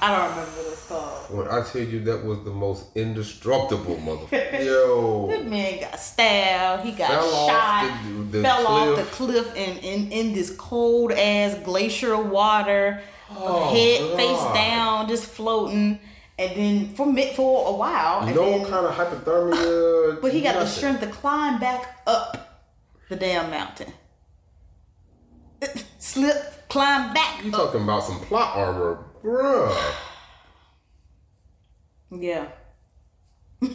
I don't remember what it was called. When I tell you that was the most indestructible motherfucker, (laughs) yo, That man got stabbed. He got Fell off the- the fell off the cliff. cliff in, in, in this cold ass glacier water, Oh, head God. face down, just floating. And then for for a while, and no then, kind of hypothermia. (laughs) but he got the strength to climb back up the damn mountain. (laughs) Slip, climb back. You talking about some plot armor, bruh? Yeah. (laughs)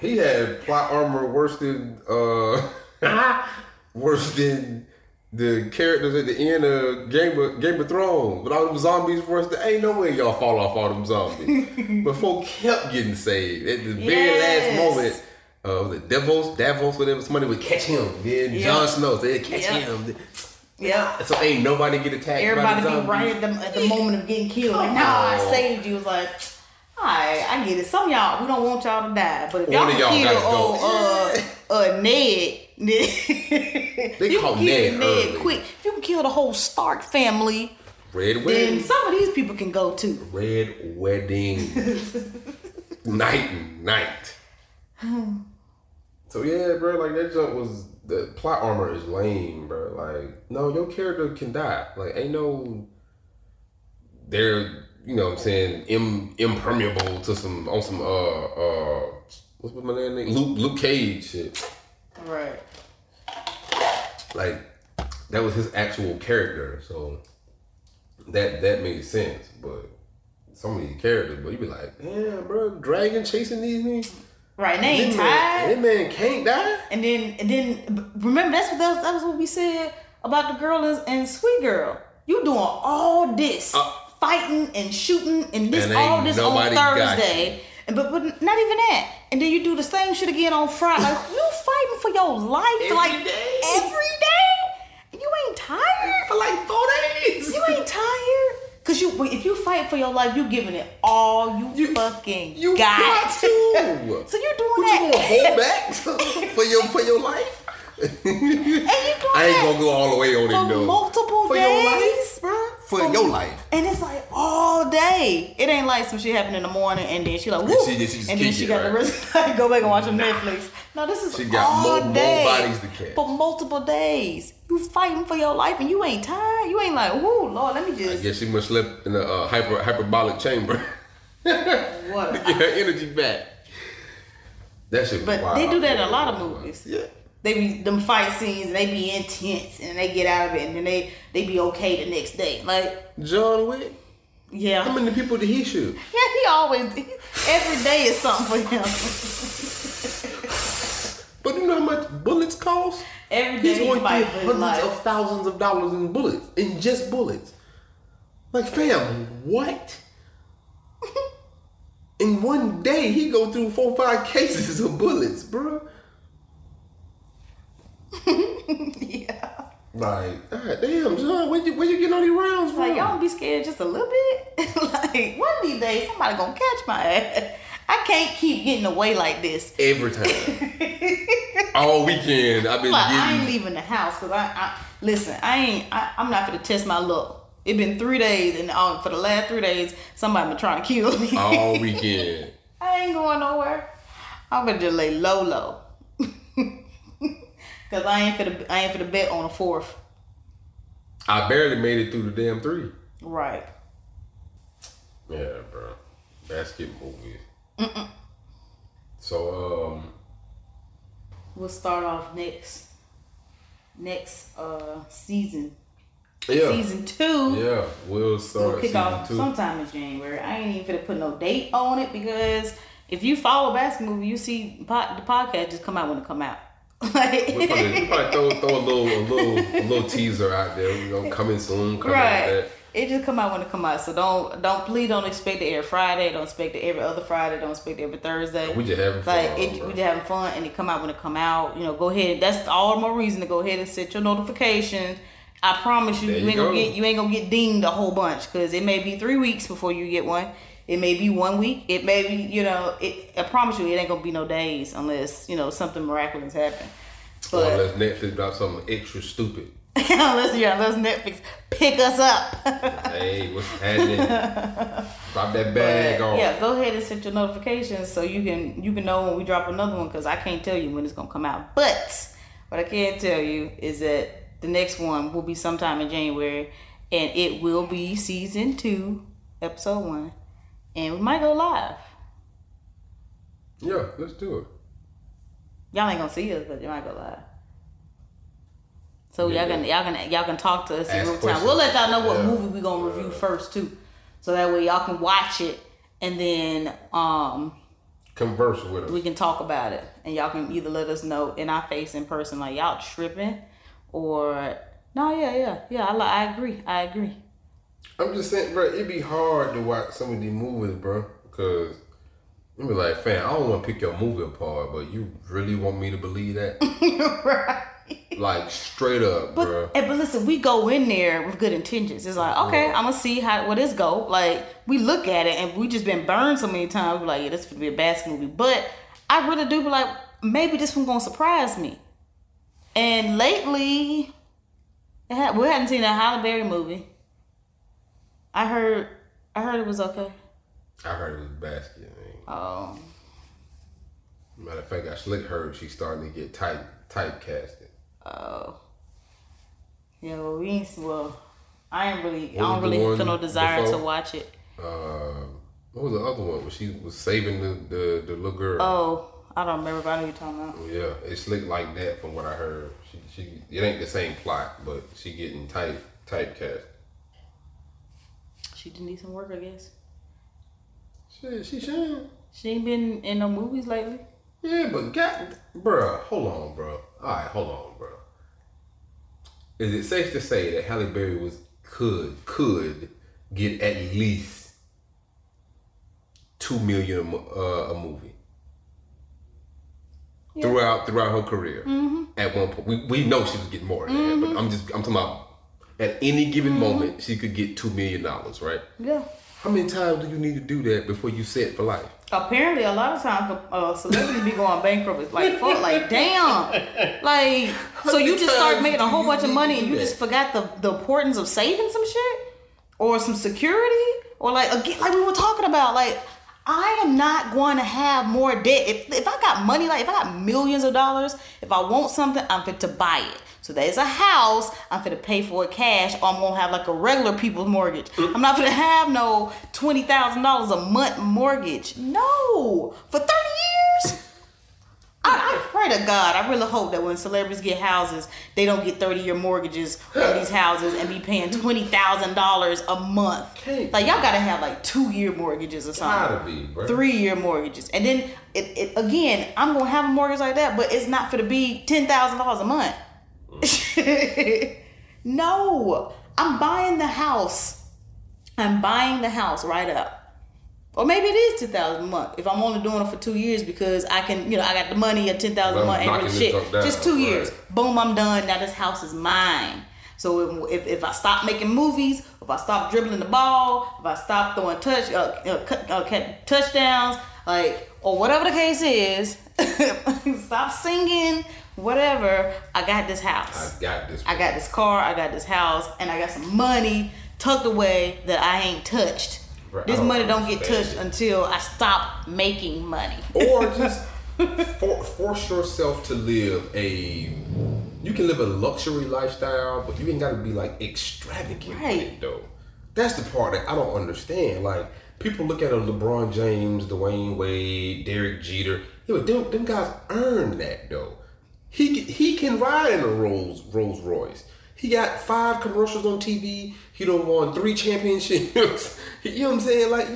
He had plot armor worse than uh (laughs) worse than the characters at the end of Game of Game of Thrones. With all them zombies first, there ain't no way y'all fall off all them zombies. (laughs) but folk kept getting saved at the very Yes. last moment. Uh, the Devils, Davos, whatever, somebody would catch him. Then Yeah. Jon Snow, they'd catch Yeah. him. Yeah. So ain't nobody get attacked. Everybody be right at the, at the moment of getting killed. Like, nah, I saved you. It was like, alright, I get it. Some of y'all, we don't want y'all to die. But if y'all y'all kill gotta go. uh, uh, Ned, (laughs) Ned They you call can kill Ned quick. If you can kill the whole Stark family, Red wedding. then some of these people can go too. Red wedding. (laughs) night and night. (sighs) so yeah, bro, like that jump was the plot armor is lame, bro. Like, no, your character can die. Like, ain't no they're you know what I'm saying Im, impermeable to some on some uh uh what's with my name Luke Luke Cage shit. Right. like that was his actual character, so that that made sense. But so many characters, but you be like, damn, bro, dragon chasing these niggas. Right. And they ain't tired. that man can't die. And then, and then, remember that's what that was, that was what we said about the girl in, in Sweet Girl. You doing all this Uh, fighting and shooting and this And all this on Thursday, and but but not even that. And then you do the same shit again on Friday. Like (laughs) you fighting for your life Every like day. every day. You ain't tired. For like four days. You ain't tired. Cause you, if you fight for your life, you giving it all you, You- fucking you got. got to. (laughs) so you're doing What that? you gonna hold (laughs) back for your for your life? And you doing I ain't gonna go all the way on it though. multiple for days, your life, bro. For For- your life. And it's like all day. It ain't like some shit happened in the morning and then she like woo, she- she and then she it, got the right? rest. go back and watch some Netflix. No, this is She got all more- more bodies to catch. for multiple days. You fighting for your life and you ain't tired. You ain't like, whoo, Lord, let me just. I guess she must slept in a uh, hyper hyperbolic chamber. what. to (laughs) get her energy back. That shit. But wild. they do that in a lot of movies. Yeah. They be them fight scenes. They be intense, and they get out of it, and then they they be okay the next day. Like, John Wick. yeah, How many people did he shoot? (laughs) Yeah, he always every day is something for him. (laughs) But you know how much bullets cost? Every day He's he going fight through hundreds life. of thousands of dollars in bullets, in just bullets. Like, fam, what? (laughs) in one day, he go through four, five cases of bullets, bro. (laughs) yeah, Like, God damn, John, where you where you getting all these rounds from? like y'all don't be scared just a little bit. (laughs) like one of these days, somebody gonna catch my ass. I can't keep getting away like this. Every time, (laughs) all weekend, I've been Like I ain't leaving the house because I, I listen. I ain't. I, I'm not gonna test my luck. It been three days, and um, for the last three days, somebody been trying to kill me. all weekend. I ain't going nowhere. I'm gonna just lay low, low. Cause I ain't for the I ain't for the bet on a fourth. I barely made it through the damn three. Right. Yeah, bro. Basket movies. So, um, We'll start off next next uh season. yeah, Season two. yeah, we'll start We'll kick off two. sometime in January. I ain't even gonna put no date on it because if you follow basketball movie, you see the podcast just come out when it come out. Like, We'll probably, probably throw, throw a little, a little, a little teaser out there. You know, coming soon, coming right. like. It just come out when it come out. So don't don't please don't expect it every Friday. Don't expect it every other Friday. Don't expect it every Thursday. We just having fun. like it, bro. we just having fun and it come out when it come out. You know, go ahead. That's all more reason to go ahead and set your notifications. I promise you, you, you ain't gonna get you ain't gonna get dinged a whole bunch because it may be three weeks before you get one. It may be one week. It may be you know. It, I promise you, it ain't gonna be no days unless you know something miraculous happen. Or But unless Netflix drops something extra stupid. (laughs) unless yeah, unless Netflix pick us up. (laughs) Hey, what's happening? Drop that bag But, off. yeah, go ahead and set your notifications so you can you can know when we drop another one because I can't tell you when it's gonna come out. But what I can tell you is that the next one will be sometime in January, and it will be season two, episode one, and we might go live. Yeah, let's do it. Y'all ain't gonna see us, but you might go live. So Yeah, y'all can y'all can y'all can talk to us in real time. We'll let y'all know what questions. movie we gonna review first too, so that way y'all can watch it and then um Converse with us. we can talk about it and y'all can either let us know in our face in person like y'all tripping or no yeah yeah yeah I, I agree I agree I'm just saying, bro, it'd be hard to watch some of these movies, bro, because you be like, fam, I don't want to pick your movie apart, but you really want me to believe that? (laughs) right Like straight up, But bro. eh, but listen, we go in there with good intentions. It's like, okay, Yeah. I'm gonna see how what this go. Like we look at it and we just been burned so many times. We're like, yeah, this gonna be a basketball movie. But I really do be like, maybe this one gonna surprise me. And lately, had, we hadn't seen a Halle Berry movie. I heard, I heard it was okay. I heard it was basket. Man. Um, Matter of fact, I slick heard she's starting to get type typecasted. Oh. yeah, well, we ain't, well, I ain't really, I don't really feel no desire before? to watch it. Uh, what was the other one? Where she was saving the the, the little girl. Oh, I don't remember, but I know you're talking about. Yeah, it's slick like that from what I heard. She, she it ain't the same plot, but she getting type typecast. She just need some work, I guess. Shit, she should. She ain't been in no movies lately. Yeah, but God, bruh, hold on, bro. All right, hold on, bro. Is it safe to say that Halle Berry was could could get at least two million a, uh, a movie throughout throughout her career? At one point, we, we know she was getting more than that, but I'm just I'm talking about at any given moment she could get two million dollars, right? Yeah. How many times do you need to do that before you set for life? Apparently, a lot of times, uh, celebrities be going bankrupt. It's like, fuck, like, damn. Like, so you just start making a whole bunch of money and you just forgot the, the importance of saving some shit? Or some security? Or like, again, like we were talking about, like, I am not going to have more debt. If, if I got money, like if I got millions of dollars, if I want something, I'm fit to buy it. So there's a house, I'm gonna pay for it cash, or I'm gonna have like a regular people's mortgage. I'm not gonna have no twenty thousand dollars a month mortgage. No, for thirty years. I, I pray to God. I really hope that when celebrities get houses, they don't get thirty year mortgages on these houses and be paying twenty thousand dollars a month. Can't Like y'all gotta have like two year mortgages or something Gotta be, bro. three year mortgages. And then it, it again, I'm gonna have a mortgage like that, but it's not for to be ten thousand dollars a month. (laughs) no. I'm buying the house. I'm buying the house right up. Or maybe it is ten thousand a month if I'm only doing it for two years because I can, you know, I got the money at ten thousand a month ain't really shit. Just two right. years. Boom, I'm done. Now this house is mine. So if, if, I stop making movies, if I stop dribbling the ball, if I stop throwing touch uh, uh, cut- uh, touchdowns, like or whatever the case is, (laughs) stop singing, whatever. I got this house. I got this. I got this car, I got this house, and I got some money tucked away that I ain't touched. This don't money don't get touched it. until I stop making money. or just (laughs) for, force yourself to live a you can live a luxury lifestyle but you ain't got to be like extravagant with Right. it though that's the part that i don't understand like people look at a lebron james dwyane wade derek jeter yeah, but them, them guys earned that though he can, he can ride in a rolls rolls royce he got five commercials on TV. He don't won three championships. (laughs) you know what I'm saying? Like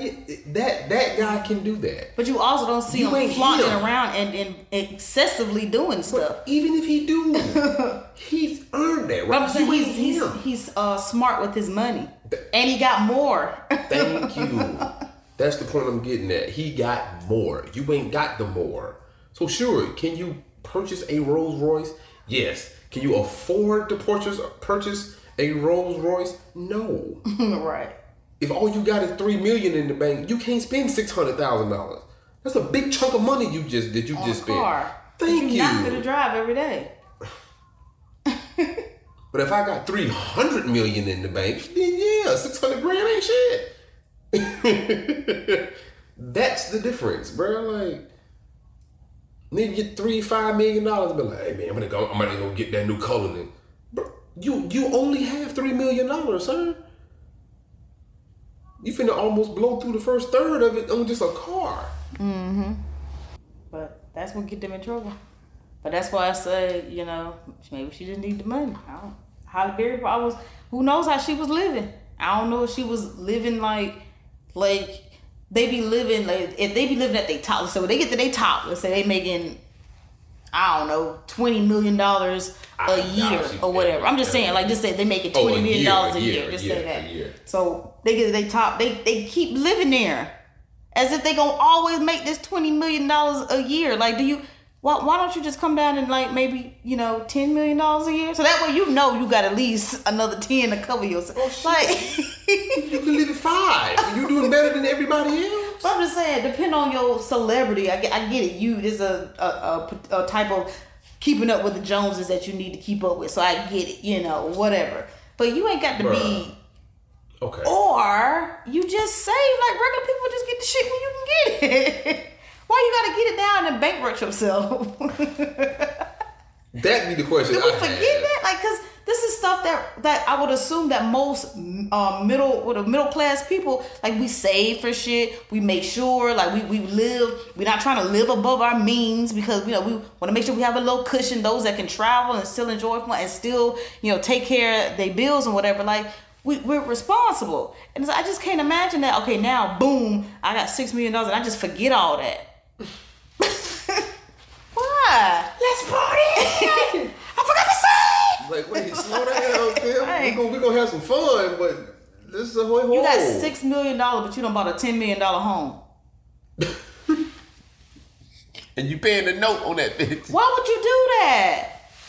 that that guy can do that. But you also don't see You him flaunting him. around and, and excessively doing stuff. But even if he do, (laughs) he's earned that, But right? I'm saying You he's he's, him. he's uh, smart with his money, and he got more. Thank (laughs) you. That's the point I'm getting at. He got more. You ain't got the more. So sure, can you purchase a Rolls Royce? Yes. Can you afford to purchase purchase a Rolls Royce? No. (laughs) right. if all you got is three million in the bank, you can't spend six hundred thousand dollars. That's a big chunk of money you just that you On just a spent. car. Thank You're not gonna drive every day. (laughs) But if I got three hundred million in the bank, then yeah, six hundred grand ain't shit. (laughs) That's the difference, bro. Like, nigga get three, five million dollars, and be like, hey man, I'm gonna go, I'm gonna go get that new Cullinan. Bro, you you only have three million dollars, sir. You finna almost blow through the first third of it on just a car. Mhm. But that's what get them in trouble. But that's why I say, you know, maybe she didn't need the money. I don't. Halle Berry probably was. Who knows how she was living? I don't know if she was living like, like they be living like if they be living at their top. So when they get to their top, let's say they making, I don't know, twenty million dollars a year or whatever. I'm just saying, like, just say they making Oh, twenty million dollars a year, year. Just year, say that. year. So they get to their top. They they keep living there, as if they gonna always make this twenty million dollars a year. Like, do you Why, why don't you just come down and like maybe you know ten million dollars a year? So that way you know you got at least another ten to cover yourself. Oh, like, You can leave it five. (laughs) You're doing better than everybody else. but I'm just saying, depend on your celebrity. I get, I get it. You is a a, a a type of keeping up with the Joneses that you need to keep up with. So I get it. You know, whatever. But you ain't got to be. Okay. Or you just save like regular people just get the shit when you can get it. (laughs) Why you gotta get it down and bankrupt yourself? (laughs) That be the question. Did we I forget had. that? Like, cause this is stuff that that I would assume that most um, middle with middle class people like we save for shit. We make sure like we, we live. We're not trying to live above our means because you know we want to make sure we have a little cushion. Those that can travel and still enjoy fun and still you know take care of their bills and whatever. Like we, we're responsible. And so I just can't imagine that. Okay, now boom, I got six million dollars and I just forget all that. Why? Let's party. (laughs) I forgot to save. like, wait, slow down, Tim. Right. We gonna we gonna have some fun, but this is a whole. You got six million dollars, but you don't bought a ten million dollar home. (laughs) and you paying the note on that bitch. Why would you do that?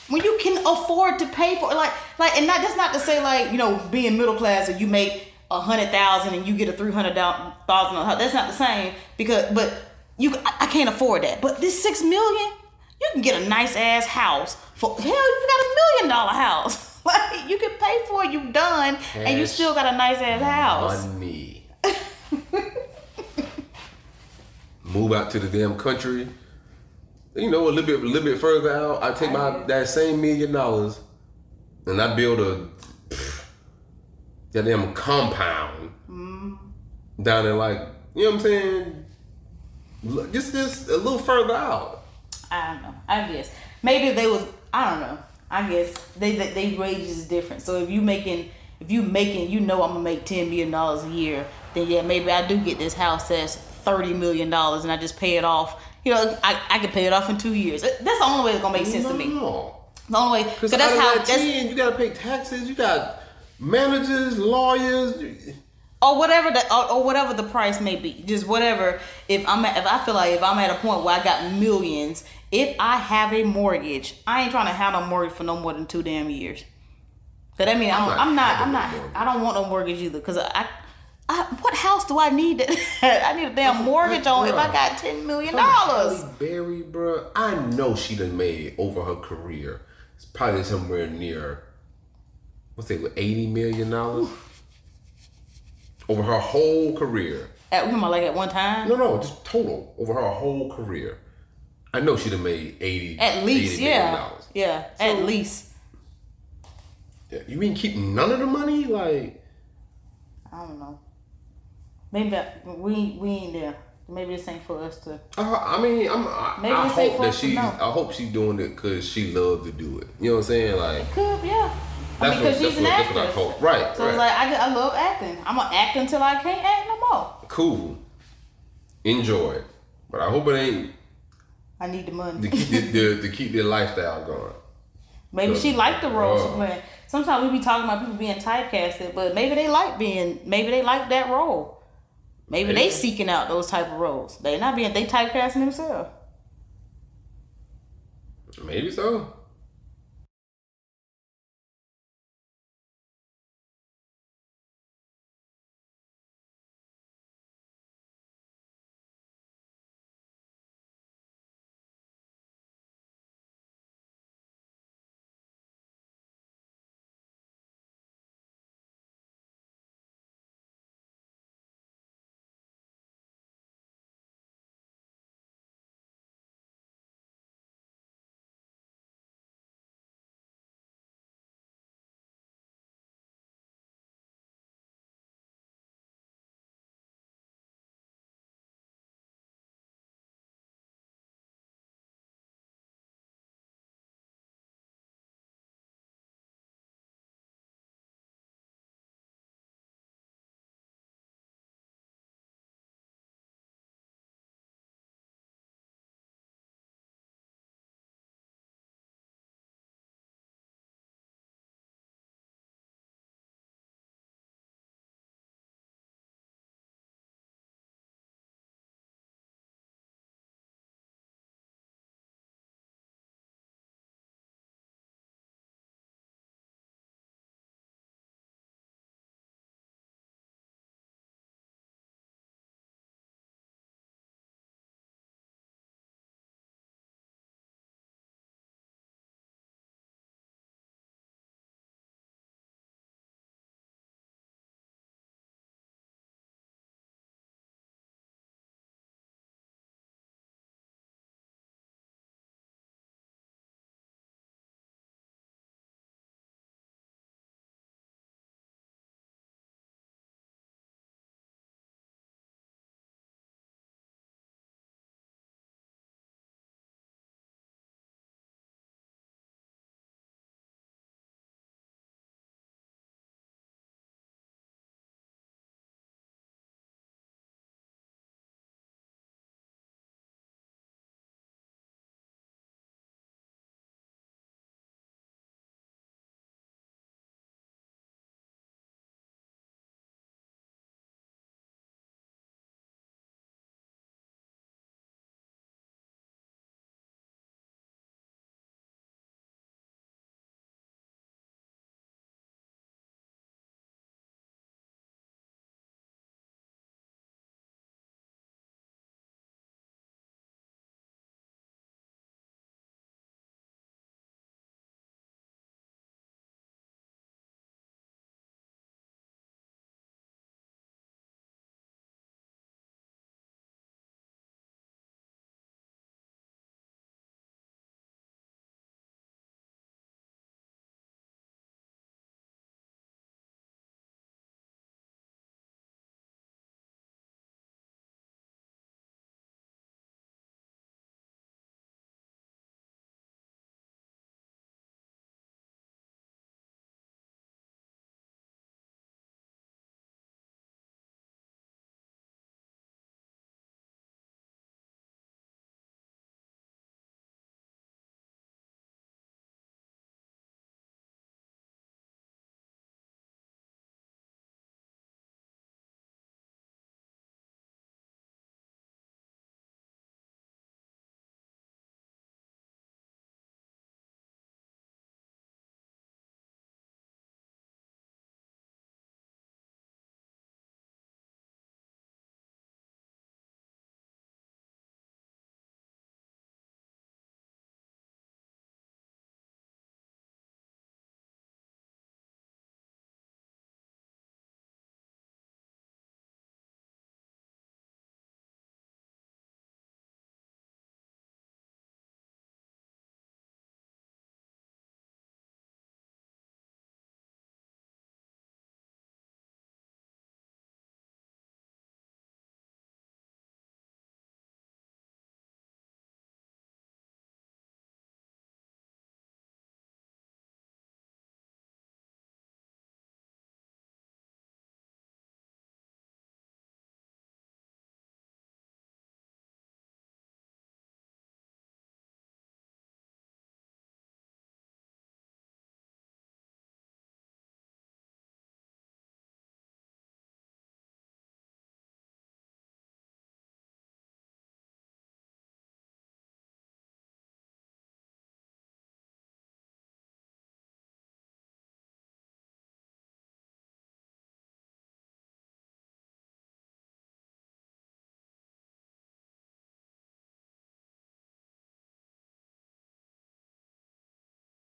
When you can afford to pay for it, like, like, and not that's not to say like you know being middle class or you make a hundred thousand and you get a three hundred thousand. That's not the same because, but you, I, I can't afford that. But this six million, you can get a nice ass house for hell. You got a million dollar house. (laughs) Like you can pay for it. You done, and you still got a nice ass house. Money. Move out to the damn country. You know, a little bit, a little bit further out. I take my that same million dollars, and I build a that damn compound mm-hmm. down in like you know what I'm saying. Look, Just just a little further out. I don't know. I guess maybe they was. I don't know. I guess they they, they wages is different. So if you making if you making you know I'm gonna make ten million dollars a year, then yeah maybe I do get this house that's thirty million dollars and I just pay it off. You know I, I can pay it off in two years. That's the only way it's gonna make sense to me. The only way Because that's how that that's, you gotta pay taxes. You got managers, lawyers. Or whatever the or, or whatever the price may be. Just whatever. If I'm at, if I feel like if I'm at a point where I got millions, if I have a mortgage, I ain't trying to have no mortgage for no more than two damn years. Cause I mean, I'm, not I'm not, I'm not. I don't want no mortgage either. Cause I, I, what house do I need? That (laughs) I need a damn mortgage on if I got ten million dollars. Berry, bro I know she done made over her career. It's probably somewhere near, what's it, eighty million dollars over her whole career. At we like at one time. No, no, just total over her whole career. I know she'd have made eighty. At least, $80 million yeah, dollars. yeah, at least. Yeah, You mean keep none of the money? Like, I don't know. Maybe that- we we ain't there. Maybe this ain't for us to. uh, I mean, I'm. I, Maybe I hope that she. I hope she's doing it because she loves to do it. You know what I'm saying? Like, Could yeah. That's mean, what- because she's an what- that's what I actress. hope. Right, So it's like I, I love acting. I'm gonna act until I can't act no more. cool, enjoy it, but I hope it ain't I need the money. to keep the, the, to keep their lifestyle going. Maybe she liked the role she uh. Oh. playing. Sometimes we be talking about people being typecasted, but maybe they like being. Maybe they like that role. Maybe they seeking out those type of roles. They not being. They typecasting themselves. Maybe so.